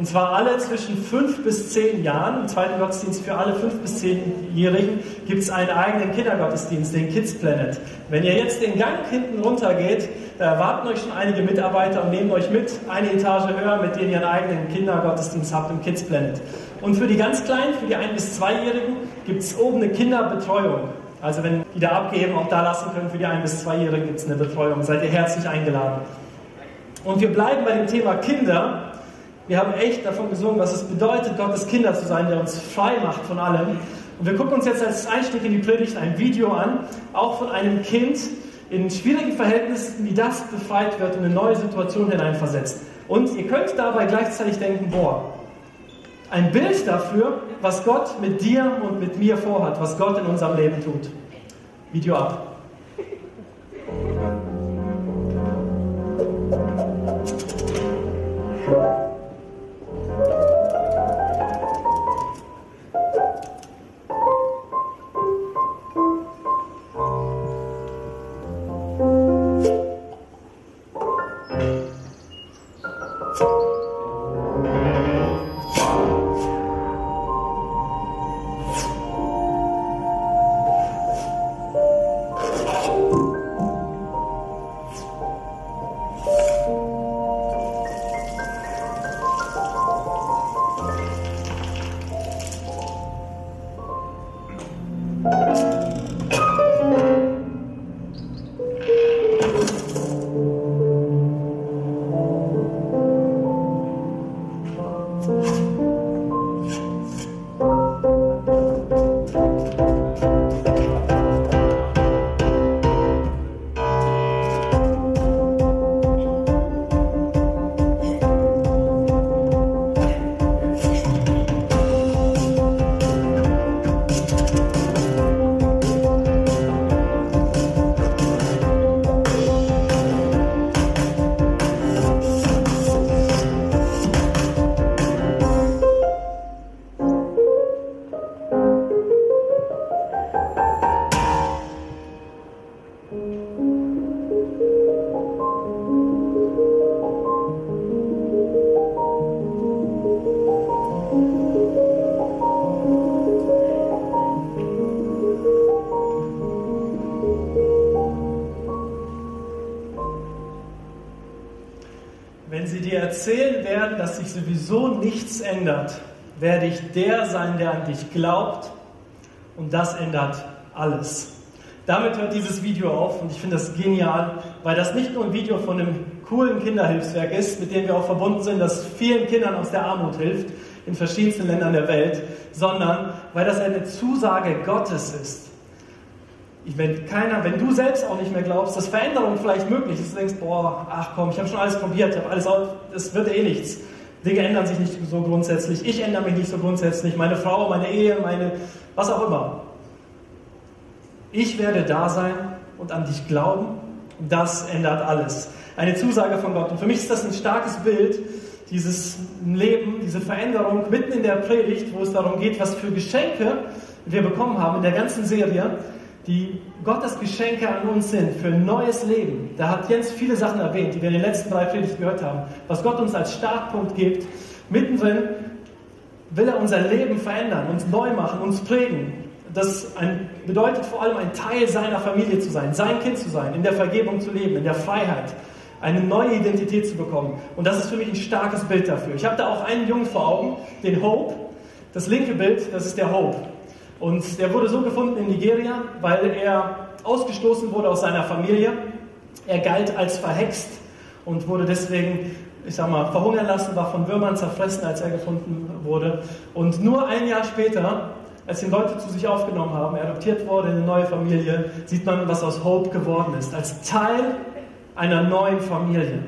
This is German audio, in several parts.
Und zwar alle zwischen 5 bis 10 Jahren. Im zweiten Gottesdienst für alle 5 bis 10-Jährigen gibt es einen eigenen Kindergottesdienst, den Kids Planet. Wenn ihr jetzt den Gang hinten runter geht, da erwarten euch schon einige Mitarbeiter und nehmen euch mit eine Etage höher, mit denen ihr einen eigenen Kindergottesdienst habt im Kids Planet. Und für die ganz Kleinen, für die 1 bis 2-Jährigen, gibt es oben eine Kinderbetreuung. Also wenn die da abgeben, auch da lassen können, für die 1 bis 2-Jährigen gibt es eine Betreuung. Seid ihr herzlich eingeladen. Und wir bleiben bei dem Thema Kinder. Wir haben echt davon gesungen, was es bedeutet, Gottes Kinder zu sein, der uns frei macht von allem. Und wir gucken uns jetzt als Einstieg in die Predigt ein Video an, auch von einem Kind in schwierigen Verhältnissen, wie das befreit wird und in eine neue Situation hineinversetzt. Und ihr könnt dabei gleichzeitig denken, boah, ein Bild dafür, was Gott mit dir und mit mir vorhat, was Gott in unserem Leben tut. Video ab. Wenn sie dir erzählen werden, dass sich sowieso nichts ändert, werde ich der sein, der an dich glaubt und das ändert alles. Damit hört dieses Video auf und ich finde das genial, weil das nicht nur ein Video von einem coolen Kinderhilfswerk ist, mit dem wir auch verbunden sind, das vielen Kindern aus der Armut hilft in verschiedensten Ländern der Welt, sondern weil das eine Zusage Gottes ist. Wenn, keiner, wenn du selbst auch nicht mehr glaubst, dass Veränderung vielleicht möglich ist, du denkst, boah, ach komm, ich habe schon alles probiert, ich habe alles, es wird eh nichts. Dinge ändern sich nicht so grundsätzlich, ich ändere mich nicht so grundsätzlich, meine Frau, meine Ehe, meine, was auch immer. Ich werde da sein und an dich glauben, das ändert alles. Eine Zusage von Gott. Und für mich ist das ein starkes Bild, dieses Leben, diese Veränderung mitten in der Predigt, wo es darum geht, was für Geschenke wir bekommen haben in der ganzen Serie die Gottes Geschenke an uns sind für ein neues Leben. Da hat Jens viele Sachen erwähnt, die wir in den letzten drei Predigten gehört haben, was Gott uns als Startpunkt gibt. Mittendrin will er unser Leben verändern, uns neu machen, uns prägen. Das bedeutet vor allem ein Teil seiner Familie zu sein, sein Kind zu sein, in der Vergebung zu leben, in der Freiheit, eine neue Identität zu bekommen. Und das ist für mich ein starkes Bild dafür. Ich habe da auch einen Jungen vor Augen, den Hope. Das linke Bild, das ist der Hope. Und der wurde so gefunden in Nigeria, weil er ausgestoßen wurde aus seiner Familie. Er galt als verhext und wurde deswegen, ich sag mal, verhungern lassen, war von Würmern zerfressen, als er gefunden wurde. Und nur ein Jahr später, als ihn Leute zu sich aufgenommen haben, er adoptiert wurde in eine neue Familie, sieht man, was aus Hope geworden ist, als Teil einer neuen Familie.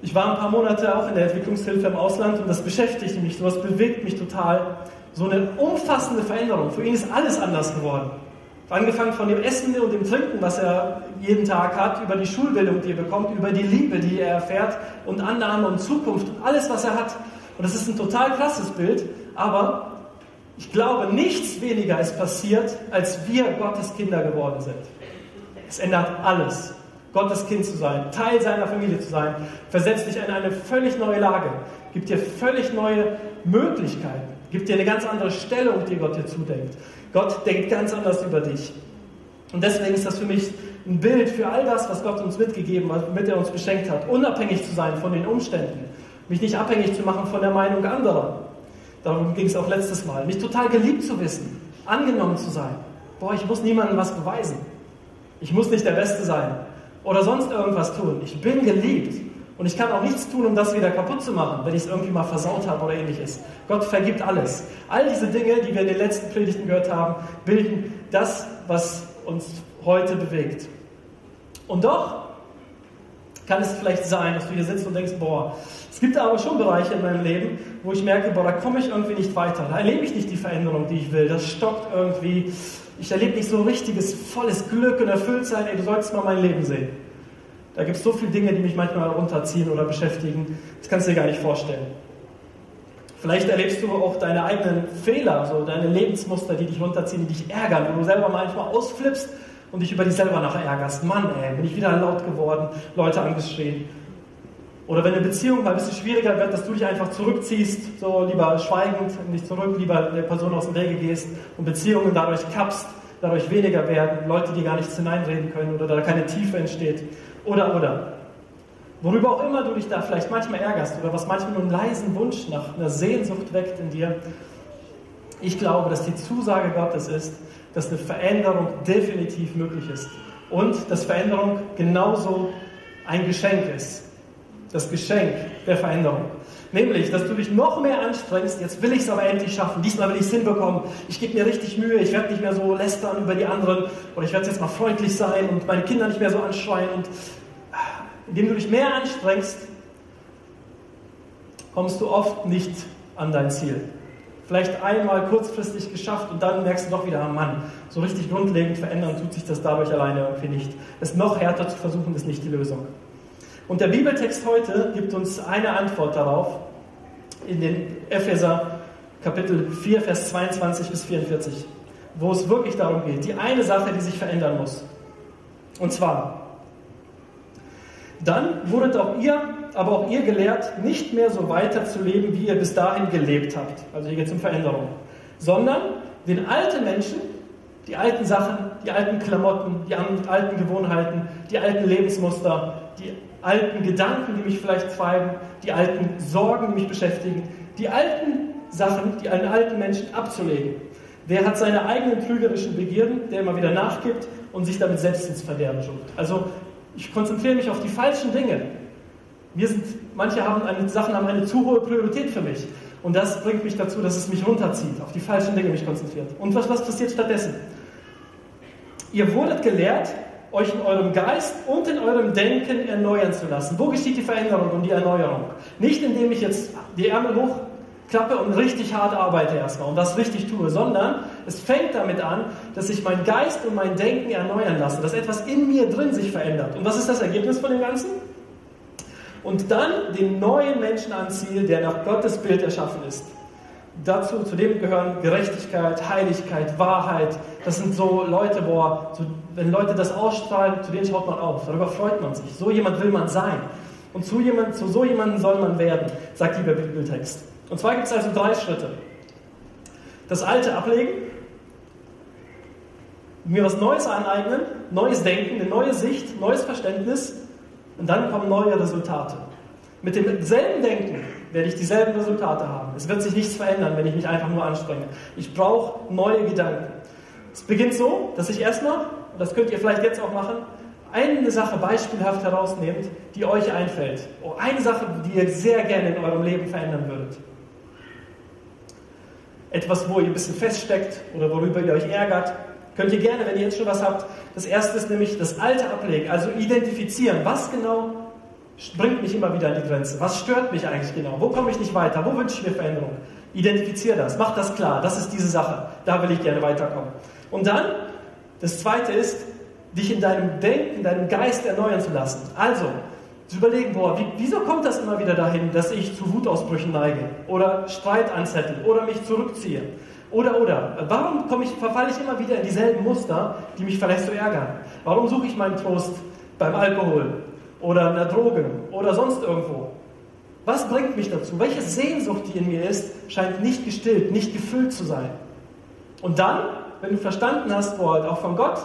Ich war ein paar Monate auch in der Entwicklungshilfe im Ausland und das beschäftigt mich, sowas bewegt mich total so eine umfassende Veränderung. Für ihn ist alles anders geworden. Angefangen von dem Essen und dem Trinken, was er jeden Tag hat, über die Schulbildung, die er bekommt, über die Liebe, die er erfährt und Annahme und Zukunft und alles, was er hat. Und das ist ein total krasses Bild, aber ich glaube, nichts weniger ist passiert, als wir Gottes Kinder geworden sind. Es ändert alles. Gottes Kind zu sein, Teil seiner Familie zu sein, versetzt dich in eine völlig neue Lage, gibt dir völlig neue Möglichkeiten, gibt dir eine ganz andere Stellung, die Gott dir zudenkt. Gott denkt ganz anders über dich. Und deswegen ist das für mich ein Bild für all das, was Gott uns mitgegeben hat, womit er uns beschenkt hat, unabhängig zu sein von den Umständen, mich nicht abhängig zu machen von der Meinung anderer. Darum ging es auch letztes Mal. Mich total geliebt zu wissen, angenommen zu sein. Boah, ich muss niemandem was beweisen. Ich muss nicht der Beste sein oder sonst irgendwas tun. Ich bin geliebt und ich kann auch nichts tun, um das wieder kaputt zu machen, wenn ich es irgendwie mal versaut habe oder ähnliches. Gott vergibt alles. All diese Dinge, die wir in den letzten Predigten gehört haben, bilden das, was uns heute bewegt. Und doch kann es vielleicht sein, dass du hier sitzt und denkst, boah, es gibt aber schon Bereiche in meinem Leben, wo ich merke, boah, da komme ich irgendwie nicht weiter. Da erlebe ich nicht die Veränderung, die ich will. Das stockt irgendwie. Ich erlebe nicht so richtiges, volles Glück und Erfülltsein. Ey, du solltest mal mein Leben sehen. Da gibt es so viele Dinge, die mich manchmal runterziehen oder beschäftigen. Das kannst du dir gar nicht vorstellen. Vielleicht erlebst du auch deine eigenen Fehler, so deine Lebensmuster, die dich runterziehen, die dich ärgern, wo du selber manchmal ausflippst und dich über dich selber nachher ärgerst. Mann, ey, bin ich wieder laut geworden, Leute angeschrien. Oder wenn eine Beziehung mal ein bisschen schwieriger wird, dass du dich einfach zurückziehst, so lieber schweigend, nicht zurück, lieber der Person aus dem Wege gehst und Beziehungen dadurch kappst, dadurch weniger werden, Leute, die gar nichts hineinreden können oder da keine Tiefe entsteht. Oder, oder. Worüber auch immer du dich da vielleicht manchmal ärgerst oder was manchmal nur einen leisen Wunsch nach einer Sehnsucht weckt in dir. Ich glaube, dass die Zusage Gottes ist, dass eine Veränderung definitiv möglich ist und dass Veränderung genauso ein Geschenk ist. Das Geschenk der Veränderung. Nämlich, dass du dich noch mehr anstrengst, jetzt will ich es aber endlich schaffen, diesmal will ich es hinbekommen, ich gebe mir richtig Mühe, ich werde nicht mehr so lästern über die anderen oder ich werde jetzt mal freundlich sein und meine Kinder nicht mehr so anschreien und indem du dich mehr anstrengst, kommst du oft nicht an dein Ziel. Vielleicht einmal kurzfristig geschafft und dann merkst du doch wieder, Mann, so richtig grundlegend verändern tut sich das dadurch alleine irgendwie nicht. Es noch härter zu versuchen, ist nicht die Lösung. Und der Bibeltext heute gibt uns eine Antwort darauf in den Epheser Kapitel 4, Vers 22 bis 44, wo es wirklich darum geht, die eine Sache, die sich verändern muss. Und zwar, dann wurdet auch ihr, aber auch ihr gelehrt, nicht mehr so weiter zu leben, wie ihr bis dahin gelebt habt. Also hier geht es um Veränderung. Sondern den alten Menschen, die alten Sachen, die alten Klamotten, die alten Gewohnheiten, die alten Lebensmuster, alten Gedanken, die mich vielleicht treiben, die alten Sorgen, die mich beschäftigen, die alten Sachen, die alten Menschen abzulegen. Wer hat seine eigenen trügerischen Begierden, der immer wieder nachgibt und sich damit selbst ins Verderben sucht? Also ich konzentriere mich auf die falschen Dinge. Mir sind, manche haben eine, Sachen haben eine zu hohe Priorität für mich. Und das bringt mich dazu, dass es mich runterzieht, auf die falschen Dinge mich konzentriert. Und was, was passiert stattdessen? Ihr wurdet gelehrt, euch in eurem Geist und in eurem Denken erneuern zu lassen. Wo geschieht die Veränderung und die Erneuerung? Nicht indem ich jetzt die Ärmel hochklappe und richtig hart arbeite erstmal und das richtig tue, sondern es fängt damit an, dass sich mein Geist und mein Denken erneuern lassen, dass etwas in mir drin sich verändert. Und was ist das Ergebnis von dem Ganzen? Und dann den neuen Menschen anziehe, der nach Gottes Bild erschaffen ist. Dazu, zu dem gehören Gerechtigkeit, Heiligkeit, Wahrheit. Das sind so Leute, boah, so, wenn Leute das ausstrahlen, zu denen schaut man auf. Darüber freut man sich. So jemand will man sein. Und zu, jemand, zu so jemandem soll man werden, sagt die Bibeltext. Und zwar gibt es also drei Schritte. Das Alte ablegen, mir was Neues aneignen, neues Denken, eine neue Sicht, neues Verständnis und dann kommen neue Resultate. Mit demselben Denken werde ich dieselben Resultate haben. Es wird sich nichts verändern, wenn ich mich einfach nur anstrenge. Ich brauche neue Gedanken. Es beginnt so, dass ich erstmal, und das könnt ihr vielleicht jetzt auch machen, eine Sache beispielhaft herausnehmt, die euch einfällt. Oh, eine Sache, die ihr sehr gerne in eurem Leben verändern würdet. Etwas, wo ihr ein bisschen feststeckt oder worüber ihr euch ärgert. Könnt ihr gerne, wenn ihr jetzt schon was habt. Das erste ist nämlich das Alte ablegen, also identifizieren. Was genau bringt mich immer wieder an die Grenze? Was stört mich eigentlich genau? Wo komme ich nicht weiter? Wo wünsche ich mir Veränderung? Identifiziere das, mach das klar. Das ist diese Sache. Da will ich gerne weiterkommen. Und dann, das zweite ist, dich in deinem Denken, in deinem Geist erneuern zu lassen. Also, zu überlegen, boah, wie, wieso kommt das immer wieder dahin, dass ich zu Wutausbrüchen neige oder Streit anzettel oder mich zurückziehe Oder, oder. Warum komme ich, verfalle ich immer wieder in dieselben Muster, die mich vielleicht so ärgern? Warum suche ich meinen Trost beim Alkohol oder in der Droge oder sonst irgendwo? Was bringt mich dazu? Welche Sehnsucht, die in mir ist, scheint nicht gestillt, nicht gefüllt zu sein? Und dann, wenn du verstanden hast, boah, auch von Gott,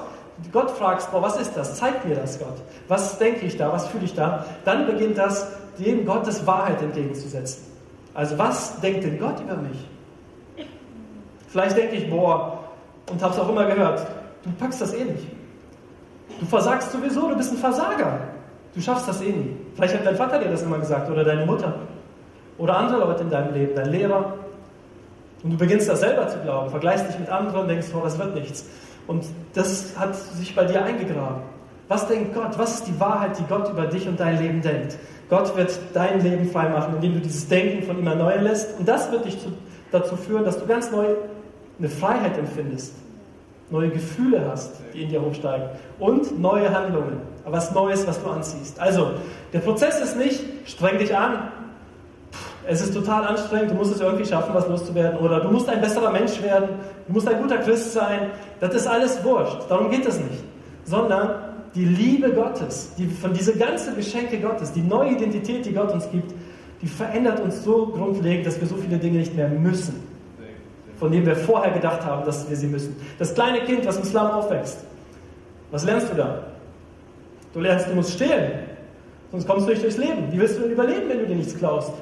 Gott fragst, boah, was ist das? Zeig mir das, Gott. Was denke ich da? Was fühle ich da? Dann beginnt das, dem Gottes Wahrheit entgegenzusetzen. Also was denkt denn Gott über mich? Vielleicht denke ich, boah, und habe es auch immer gehört, du packst das eh nicht. Du versagst sowieso, du bist ein Versager. Du schaffst das eh nie. Vielleicht hat dein Vater dir das immer gesagt oder deine Mutter oder andere Leute in deinem Leben, dein Lehrer. Und du beginnst das selber zu glauben, vergleichst dich mit anderen und denkst, boah, das wird nichts. Und das hat sich bei dir eingegraben. Was denkt Gott? Was ist die Wahrheit, die Gott über dich und dein Leben denkt? Gott wird dein Leben freimachen, indem du dieses Denken von ihm erneuern lässt. Und das wird dich zu, dazu führen, dass du ganz neu eine Freiheit empfindest, neue Gefühle hast, die in dir hochsteigen und neue Handlungen, was Neues, was du anziehst. Also, der Prozess ist nicht, streng dich an, es ist total anstrengend, du musst es irgendwie schaffen, was loszuwerden, oder du musst ein besserer Mensch werden, du musst ein guter Christ sein, das ist alles wurscht, darum geht es nicht, sondern die Liebe Gottes, die, von diese ganzen Geschenke Gottes, die neue Identität, die Gott uns gibt, die verändert uns so grundlegend, dass wir so viele Dinge nicht mehr müssen von dem wir vorher gedacht haben, dass wir sie müssen. Das kleine Kind, was im Slum aufwächst, was lernst du da? Du lernst, du musst stehlen, sonst kommst du nicht durchs Leben. Wie willst du denn überleben, wenn du dir nichts klaust?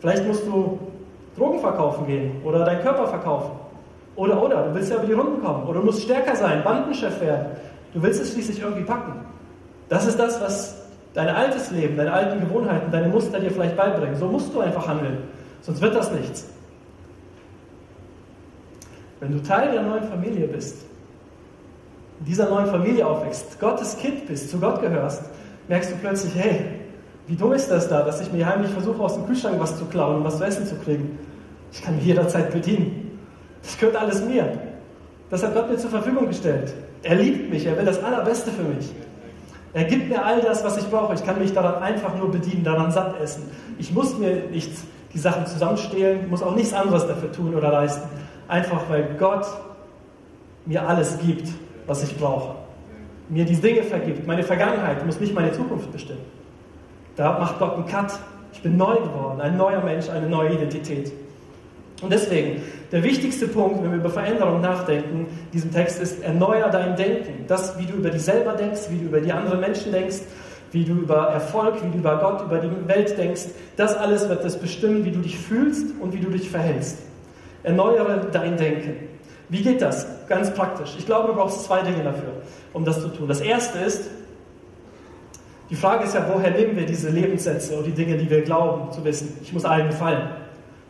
Vielleicht musst du Drogen verkaufen gehen oder deinen Körper verkaufen. Oder, oder, du willst ja über die Runden kommen. Oder du musst stärker sein, Bandenchef werden. Du willst es schließlich irgendwie packen. Das ist das, was dein altes Leben, deine alten Gewohnheiten, deine Muster dir vielleicht beibringen. So musst du einfach handeln. Sonst wird das nichts. Wenn du Teil der neuen Familie bist, in dieser neuen Familie aufwächst, Gottes Kind bist, zu Gott gehörst, merkst du plötzlich, hey, wie dumm ist das da, dass ich mir heimlich versuche, aus dem Kühlschrank was zu klauen, um was zu essen zu kriegen. Ich kann mich jederzeit bedienen. Das gehört alles mir. Das hat Gott mir zur Verfügung gestellt. Er liebt mich, er will das Allerbeste für mich. Er gibt mir all das, was ich brauche. Ich kann mich daran einfach nur bedienen, daran satt essen. Ich muss mir nicht die Sachen zusammenstehlen, muss auch nichts anderes dafür tun oder leisten. Einfach weil Gott mir alles gibt, was ich brauche. Mir die Dinge vergibt. Meine Vergangenheit muss nicht meine Zukunft bestimmen. Da macht Gott einen Cut. Ich bin neu geworden, ein neuer Mensch, eine neue Identität. Und deswegen, der wichtigste Punkt, wenn wir über Veränderung nachdenken, in diesem Text ist, erneuer dein Denken. Das, wie du über dich selber denkst, wie du über die anderen Menschen denkst, wie du über Erfolg, wie du über Gott, über die Welt denkst, das alles wird das bestimmen, wie du dich fühlst und wie du dich verhältst. Erneuere dein Denken. Wie geht das? Ganz praktisch. Ich glaube, du brauchst zwei Dinge dafür, um das zu tun. Das erste ist, die Frage ist ja, woher nehmen wir diese Lebenssätze und die Dinge, die wir glauben, zu wissen? Ich muss allen gefallen.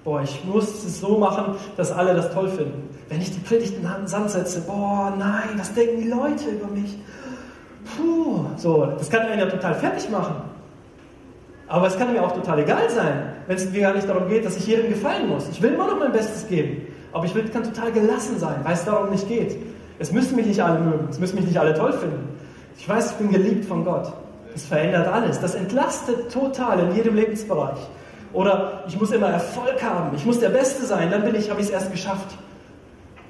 Boah, ich muss es so machen, dass alle das toll finden. Wenn ich die Predigt in den Sand setze, boah, nein, was denken die Leute über mich? Puh, so, das kann einen ja total fertig machen. Aber es kann mir auch total egal sein, wenn es mir gar nicht darum geht, dass ich jedem gefallen muss. Ich will immer noch mein Bestes geben. Aber ich will, kann total gelassen sein, weil es darum nicht geht. Es müssen mich nicht alle mögen, es müssen mich nicht alle toll finden. Ich weiß, ich bin geliebt von Gott. Das verändert alles. Das entlastet total in jedem Lebensbereich. Oder ich muss immer Erfolg haben, ich muss der Beste sein, dann bin ich, habe ich es erst geschafft.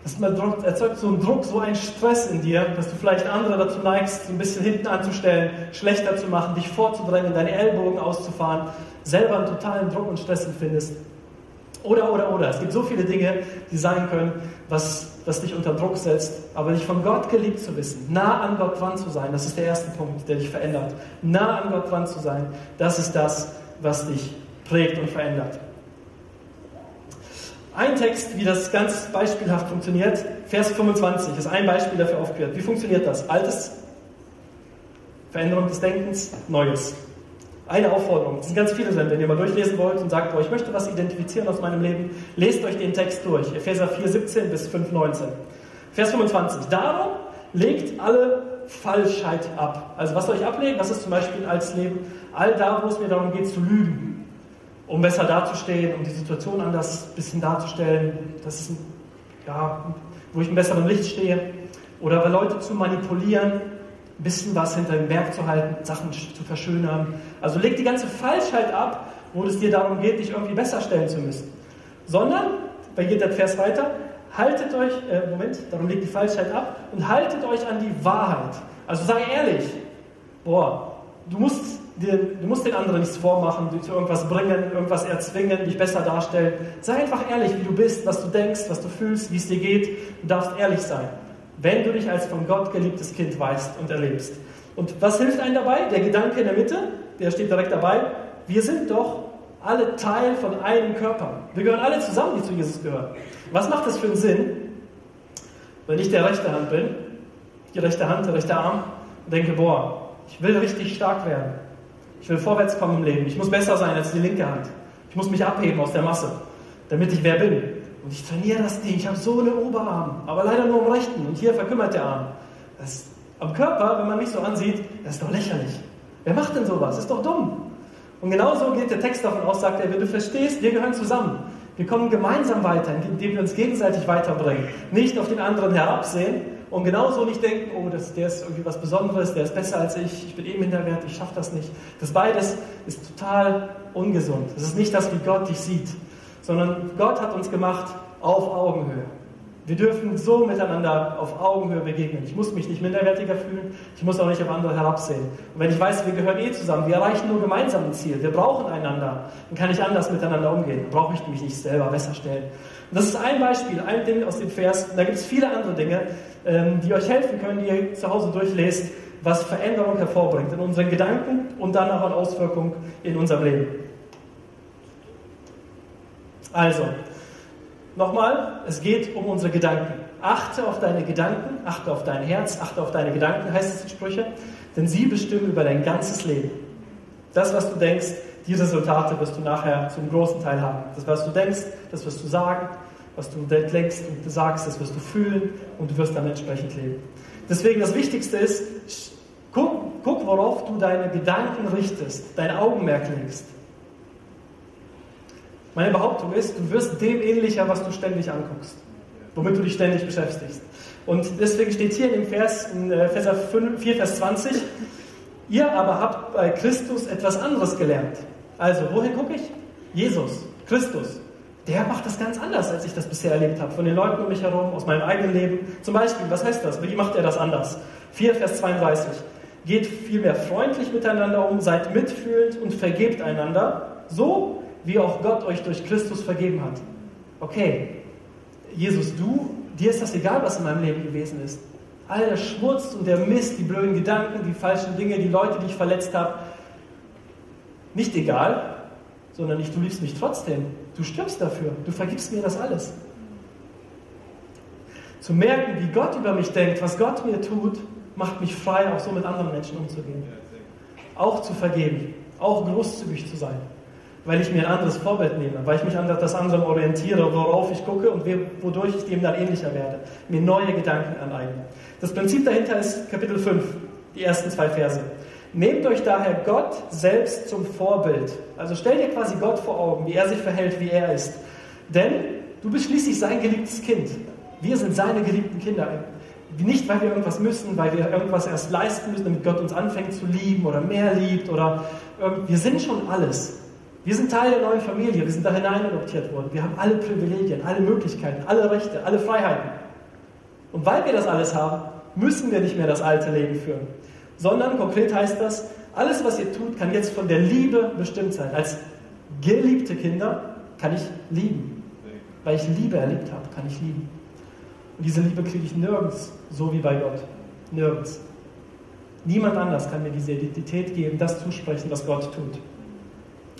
Das erzeugt so einen Druck, so einen Stress in dir, dass du vielleicht andere dazu neigst, so ein bisschen hinten anzustellen, schlechter zu machen, dich vorzudrängen, deine Ellbogen auszufahren, selber einen totalen Druck und Stress empfindest. Oder, oder, oder. Es gibt so viele Dinge, die sein können, was, was dich unter Druck setzt. Aber dich von Gott geliebt zu wissen, nah an Gott dran zu sein, das ist der erste Punkt, der dich verändert. Nah an Gott dran zu sein, das ist das, was dich prägt und verändert. Ein Text, wie das ganz beispielhaft funktioniert, Vers 25 ist ein Beispiel dafür aufgeführt. Wie funktioniert das? Altes, Veränderung des Denkens, Neues. Eine Aufforderung, es sind ganz viele drin, wenn ihr mal durchlesen wollt und sagt, boah, ich möchte was identifizieren aus meinem Leben, lest euch den Text durch, Epheser 4, 17 bis 5, 19. Vers 25, darum legt alle Falschheit ab. Also was soll ich ablegen? Was ist zum Beispiel als Leben? All da, wo es mir darum geht, zu lügen, um besser dazustehen, um die Situation anders ein bisschen darzustellen, das ja, wo ich im besseren Licht stehe. Oder Leute zu manipulieren, ein bisschen was hinter dem Berg zu halten, Sachen zu verschönern. Also leg die ganze Falschheit ab, wo es dir darum geht, dich irgendwie besser stellen zu müssen. Sondern, da geht der Vers weiter, haltet euch, äh, Moment, darum legt die Falschheit ab und haltet euch an die Wahrheit. Also sei ehrlich. Boah, du musst, du musst den anderen nichts vormachen, dich zu irgendwas bringen, irgendwas erzwingen, dich besser darstellen. Sei einfach ehrlich, wie du bist, was du denkst, was du fühlst, wie es dir geht. Du darfst ehrlich sein, wenn du dich als von Gott geliebtes Kind weißt und erlebst. Und was hilft einem dabei? Der Gedanke in der Mitte, der steht direkt dabei. Wir sind doch alle Teil von einem Körper. Wir gehören alle zusammen, die zu Jesus gehören. Was macht das für einen Sinn, wenn ich der rechte Hand bin, die rechte Hand, der rechte Arm, und denke, boah, ich will richtig stark werden. Ich will vorwärts kommen im Leben. Ich muss besser sein als die linke Hand. Ich muss mich abheben aus der Masse, damit ich wer bin. Und ich trainiere das Ding. Ich habe so eine Oberarm, aber leider nur am rechten. Und hier verkümmert der Arm. Das am Körper, wenn man mich so ansieht, das ist doch lächerlich. Wer macht denn sowas? Das ist doch dumm. Und genauso geht der Text davon aus, sagt er, wenn du verstehst, wir gehören zusammen. Wir kommen gemeinsam weiter, indem wir uns gegenseitig weiterbringen. Nicht auf den anderen herabsehen und genauso nicht denken, oh, das, der ist irgendwie was Besonderes, der ist besser als ich, ich bin eh minderwert, ich schaffe das nicht. Das beides ist total ungesund. Das ist nicht das, wie Gott dich sieht, sondern Gott hat uns gemacht auf Augenhöhe. Wir dürfen so miteinander auf Augenhöhe begegnen. Ich muss mich nicht minderwertiger fühlen, ich muss auch nicht auf andere herabsehen. Und wenn ich weiß, wir gehören eh zusammen, wir erreichen nur gemeinsam ein Ziel, wir brauchen einander, dann kann ich anders miteinander umgehen. Dann brauche ich mich nicht selber besser stellen. Das ist ein Beispiel, ein Ding aus dem Vers. Da gibt es viele andere Dinge, ähm, die euch helfen können, die ihr zu Hause durchlest, was Veränderung hervorbringt in unseren Gedanken und dann auch eine Auswirkung in unserem Leben. Also, Nochmal, es geht um unsere Gedanken. Achte auf deine Gedanken, achte auf dein Herz, achte auf deine Gedanken, heißt es in Sprüche, denn sie bestimmen über dein ganzes Leben. Das, was du denkst, die Resultate wirst du nachher zum großen Teil haben. Das, was du denkst, das wirst du sagen, was du denkst und sagst, das wirst du fühlen und du wirst dann entsprechend leben. Deswegen das Wichtigste ist, guck, guck worauf du deine Gedanken richtest, dein Augenmerk legst. Meine Behauptung ist, du wirst dem ähnlicher, was du ständig anguckst, womit du dich ständig beschäftigst. Und deswegen steht hier in dem Vers, in äh, Vers 4, Vers 20, ihr aber habt bei Christus etwas anderes gelernt. Also, wohin gucke ich? Jesus, Christus. Der macht das ganz anders, als ich das bisher erlebt habe. Von den Leuten um mich herum, aus meinem eigenen Leben. Zum Beispiel, was heißt das? Wie macht er das anders? 4, Vers 32. Geht vielmehr freundlich miteinander um, seid mitfühlend und vergebt einander, so wie auch Gott euch durch Christus vergeben hat. Okay, Jesus, du, dir ist das egal, was in meinem Leben gewesen ist. All der Schmutz und der Mist, die blöden Gedanken, die falschen Dinge, die Leute, die ich verletzt habe, nicht egal, sondern nicht, du liebst mich trotzdem. Du stirbst dafür. Du vergibst mir das alles. Zu merken, wie Gott über mich denkt, was Gott mir tut, macht mich frei, auch so mit anderen Menschen umzugehen. Auch zu vergeben, auch großzügig zu sein weil ich mir ein anderes Vorbild nehme, weil ich mich an das andere orientiere, worauf ich gucke und wodurch ich dem dann ähnlicher werde, mir neue Gedanken aneigne. Das Prinzip dahinter ist Kapitel 5, die ersten zwei Verse. Nehmt euch daher Gott selbst zum Vorbild. Also stell dir quasi Gott vor Augen, wie er sich verhält, wie er ist. Denn du bist schließlich sein geliebtes Kind. Wir sind seine geliebten Kinder. Nicht, weil wir irgendwas müssen, weil wir irgendwas erst leisten müssen, damit Gott uns anfängt zu lieben oder mehr liebt oder wir sind schon alles. Wir sind Teil der neuen Familie, wir sind da hinein adoptiert worden. Wir haben alle Privilegien, alle Möglichkeiten, alle Rechte, alle Freiheiten. Und weil wir das alles haben, müssen wir nicht mehr das alte Leben führen. Sondern konkret heißt das, alles, was ihr tut, kann jetzt von der Liebe bestimmt sein. Als geliebte Kinder kann ich lieben. Weil ich Liebe erlebt habe, kann ich lieben. Und diese Liebe kriege ich nirgends, so wie bei Gott. Nirgends. Niemand anders kann mir diese Identität geben, das zusprechen, was Gott tut.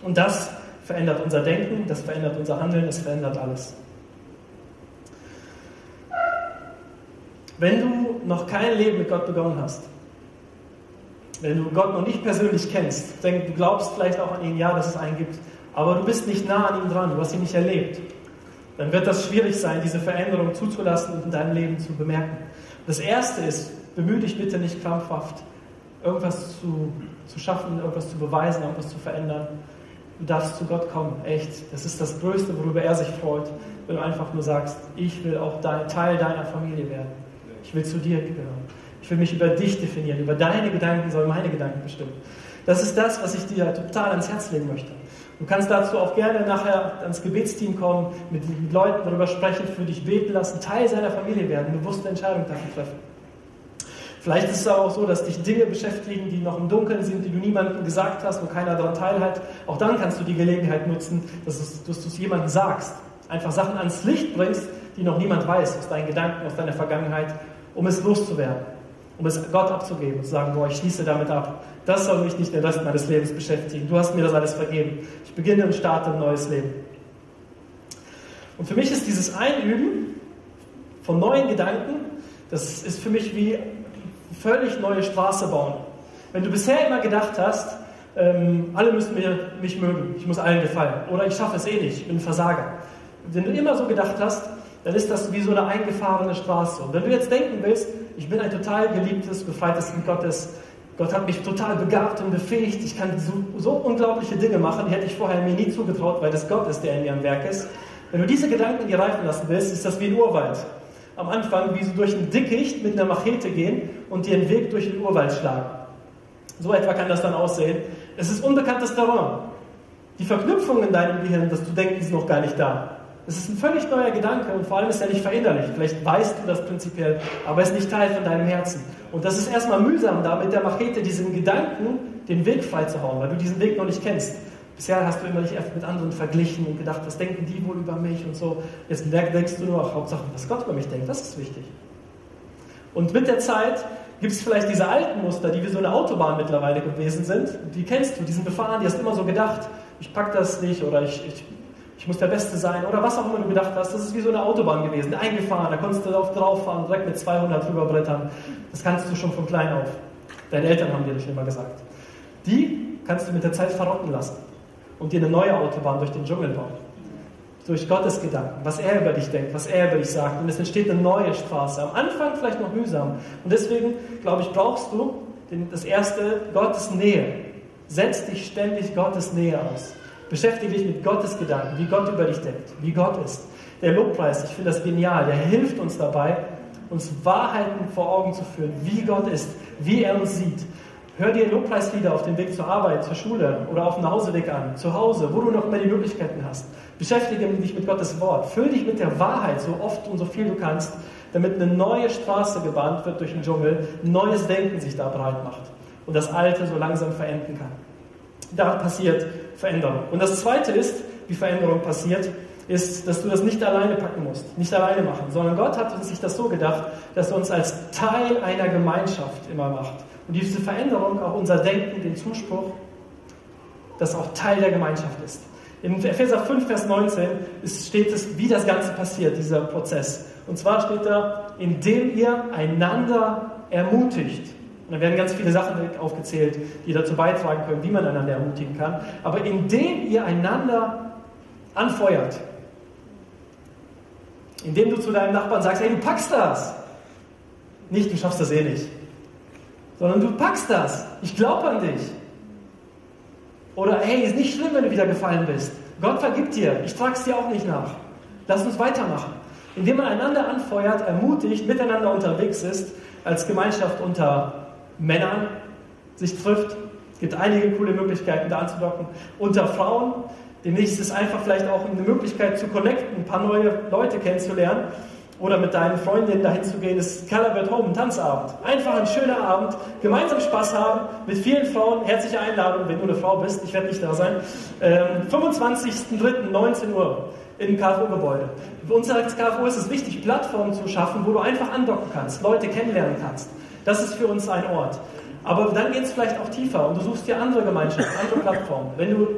Und das verändert unser Denken, das verändert unser Handeln, das verändert alles. Wenn du noch kein Leben mit Gott begonnen hast, wenn du Gott noch nicht persönlich kennst, denk, du glaubst vielleicht auch an ihn, ja, dass es einen gibt, aber du bist nicht nah an ihm dran, du hast ihn nicht erlebt, dann wird das schwierig sein, diese Veränderung zuzulassen und in deinem Leben zu bemerken. Das Erste ist, bemühe dich bitte nicht krampfhaft, irgendwas zu, zu schaffen, irgendwas zu beweisen, irgendwas zu verändern, Du darfst zu Gott kommen, echt. Das ist das Größte, worüber er sich freut, wenn du einfach nur sagst, ich will auch Teil deiner Familie werden. Ich will zu dir gehören. Ich will mich über dich definieren. Über deine Gedanken sollen meine Gedanken bestimmen. Das ist das, was ich dir total ans Herz legen möchte. Du kannst dazu auch gerne nachher ans Gebetsteam kommen, mit, mit Leuten darüber sprechen, für dich beten lassen, Teil seiner Familie werden, bewusste Entscheidungen dafür treffen. Vielleicht ist es aber auch so, dass dich Dinge beschäftigen, die noch im Dunkeln sind, die du niemandem gesagt hast, wo keiner daran teilhat. Auch dann kannst du die Gelegenheit nutzen, dass du es jemandem sagst. Einfach Sachen ans Licht bringst, die noch niemand weiß, aus deinen Gedanken, aus deiner Vergangenheit, um es loszuwerden, um es Gott abzugeben und zu sagen, boah, ich schließe damit ab. Das soll mich nicht den Rest meines Lebens beschäftigen. Du hast mir das alles vergeben. Ich beginne und starte ein neues Leben. Und für mich ist dieses Einüben von neuen Gedanken, das ist für mich wie völlig neue Straße bauen. Wenn du bisher immer gedacht hast, ähm, alle müssen mir, mich mögen, ich muss allen gefallen oder ich schaffe es eh nicht, ich bin ein Versager. Wenn du immer so gedacht hast, dann ist das wie so eine eingefahrene Straße. Und wenn du jetzt denken willst, ich bin ein total geliebtes, befreites Kind Gottes, Gott hat mich total begabt und befähigt, ich kann so, so unglaubliche Dinge machen, die hätte ich vorher mir nie zugetraut, weil das Gott ist, der in mir am Werk ist. Wenn du diese Gedanken dir reifen lassen willst, ist das wie ein Urwald am Anfang, wie sie durch ein Dickicht mit einer Machete gehen und dir einen Weg durch den Urwald schlagen. So etwa kann das dann aussehen. Es ist unbekanntes Terrain. Die Verknüpfungen in deinem Gehirn, dass du denkst, sind noch gar nicht da. Es ist ein völlig neuer Gedanke und vor allem ist er nicht verinnerlicht. Vielleicht weißt du das prinzipiell, aber er ist nicht Teil von deinem Herzen. Und das ist erstmal mühsam, da mit der Machete diesen Gedanken den Weg freizuhauen, weil du diesen Weg noch nicht kennst. Bisher hast du immer dich mit anderen verglichen und gedacht, was denken die wohl über mich und so. Jetzt denkst du nur, Hauptsache, was Gott über mich denkt, das ist wichtig. Und mit der Zeit gibt es vielleicht diese alten Muster, die wie so eine Autobahn mittlerweile gewesen sind. Die kennst du, die sind befahren, die hast immer so gedacht, ich pack das nicht oder ich, ich, ich muss der Beste sein oder was auch immer du gedacht hast. Das ist wie so eine Autobahn gewesen, eingefahren, da konntest du drauf, drauf fahren, direkt mit 200 drüber brettern. Das kannst du schon von klein auf. Deine Eltern haben dir das schon immer gesagt. Die kannst du mit der Zeit verrotten lassen und dir eine neue Autobahn durch den Dschungel bauen. Durch Gottes Gedanken, was er über dich denkt, was er über dich sagt. Und es entsteht eine neue Straße. Am Anfang vielleicht noch mühsam. Und deswegen, glaube ich, brauchst du das erste, Gottes Nähe. Setz dich ständig Gottes Nähe aus. Beschäftige dich mit Gottes Gedanken, wie Gott über dich denkt, wie Gott ist. Der Lobpreis, ich finde das genial, der hilft uns dabei, uns Wahrheiten vor Augen zu führen, wie Gott ist, wie er uns sieht. Hör dir Lobpreislieder auf dem Weg zur Arbeit, zur Schule oder auf dem Nachhauseweg an, zu Hause, wo du noch immer die Möglichkeiten hast. Beschäftige dich mit Gottes Wort. Füll dich mit der Wahrheit so oft und so viel du kannst, damit eine neue Straße gebahnt wird durch den Dschungel, neues Denken sich da breit macht und das Alte so langsam verenden kann. Da passiert Veränderung. Und das Zweite ist, wie Veränderung passiert, ist, dass du das nicht alleine packen musst, nicht alleine machen, sondern Gott hat sich das so gedacht, dass er uns als Teil einer Gemeinschaft immer macht. Und diese Veränderung, auch unser Denken, den Zuspruch, das auch Teil der Gemeinschaft ist. In Epheser 5, Vers 19 steht es, wie das Ganze passiert, dieser Prozess. Und zwar steht da, indem ihr einander ermutigt. Und da werden ganz viele Sachen aufgezählt, die dazu beitragen können, wie man einander ermutigen kann. Aber indem ihr einander anfeuert, indem du zu deinem Nachbarn sagst, hey, du packst das. Nicht, du schaffst das eh nicht sondern du packst das. Ich glaube an dich. Oder hey, ist nicht schlimm, wenn du wieder gefallen bist. Gott vergibt dir. Ich trage es dir auch nicht nach. Lass uns weitermachen. Indem man einander anfeuert, ermutigt, miteinander unterwegs ist, als Gemeinschaft unter Männern sich trifft. Es gibt einige coole Möglichkeiten, da anzudocken. Unter Frauen. Demnächst ist einfach vielleicht auch eine Möglichkeit zu connecten, ein paar neue Leute kennenzulernen oder mit deinen Freundinnen dahin zu gehen, ist Calabert Home, ein Tanzabend. Einfach ein schöner Abend, gemeinsam Spaß haben, mit vielen Frauen, herzliche Einladung, wenn du eine Frau bist, ich werde nicht da sein. Ähm, 25.03. 19 Uhr im KFO-Gebäude. Für uns als KFO ist es wichtig, Plattformen zu schaffen, wo du einfach andocken kannst, Leute kennenlernen kannst. Das ist für uns ein Ort. Aber dann geht es vielleicht auch tiefer und du suchst dir andere Gemeinschaften, andere Plattformen. Wenn du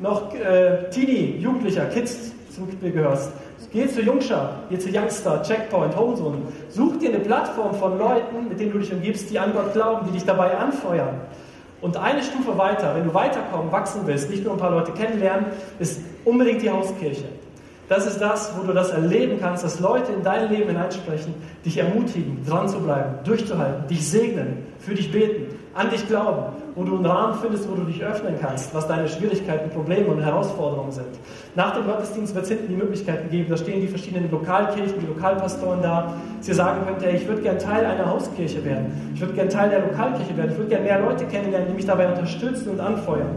noch äh, Teenie, Jugendlicher, Kids zum gehörst, Geh zu Jungschar, geh zu Youngster, Checkpoint, Homezone. Such dir eine Plattform von Leuten, mit denen du dich umgibst, die an Gott glauben, die dich dabei anfeuern. Und eine Stufe weiter, wenn du weiterkommen, wachsen willst, nicht nur ein paar Leute kennenlernen, ist unbedingt die Hauskirche. Das ist das, wo du das erleben kannst, dass Leute in dein Leben hineinsprechen, dich ermutigen, dran zu bleiben, durchzuhalten, dich segnen, für dich beten, an dich glauben, wo du einen Rahmen findest, wo du dich öffnen kannst, was deine Schwierigkeiten, Probleme und Herausforderungen sind. Nach dem Gottesdienst wird es hinten die Möglichkeiten geben, da stehen die verschiedenen Lokalkirchen, die Lokalpastoren da, dass ihr sagen könnt, ich würde gerne Teil einer Hauskirche werden, ich würde gerne Teil der Lokalkirche werden, ich würde gerne mehr Leute kennenlernen, die mich dabei unterstützen und anfeuern.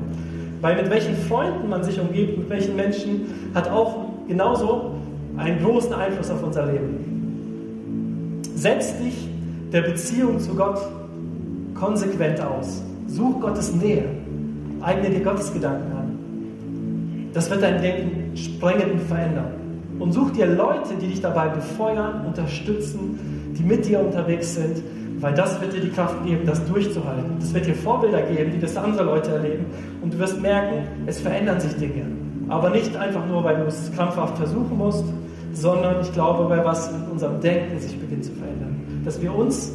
Weil mit welchen Freunden man sich umgibt, mit welchen Menschen, hat auch genauso einen großen Einfluss auf unser Leben. Setz dich der Beziehung zu Gott konsequent aus. Such Gottes Nähe. Eigne dir Gottes Gedanken an. Das wird dein Denken sprengend verändern. Und such dir Leute, die dich dabei befeuern, unterstützen, die mit dir unterwegs sind, weil das wird dir die Kraft geben, das durchzuhalten. Das wird dir Vorbilder geben, die das andere Leute erleben. Und du wirst merken, es verändern sich Dinge. Aber nicht einfach nur, weil du es krampfhaft versuchen musst, sondern ich glaube, weil was in unserem Denken sich beginnt zu verändern. Dass wir uns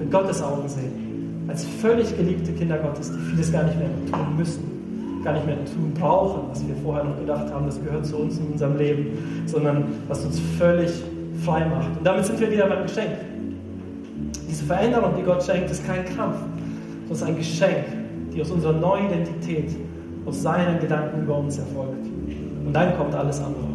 mit Gottes Augen sehen. Als völlig geliebte Kinder Gottes, die vieles gar nicht mehr tun müssen. Gar nicht mehr tun brauchen, was wir vorher noch gedacht haben, das gehört zu uns in unserem Leben, sondern was uns völlig frei macht. Und damit sind wir wieder beim Geschenk. Diese Veränderung, die Gott schenkt, ist kein Kampf, sondern ein Geschenk, die aus unserer neuen Identität, aus seinen Gedanken über uns erfolgt. Und dann kommt alles andere.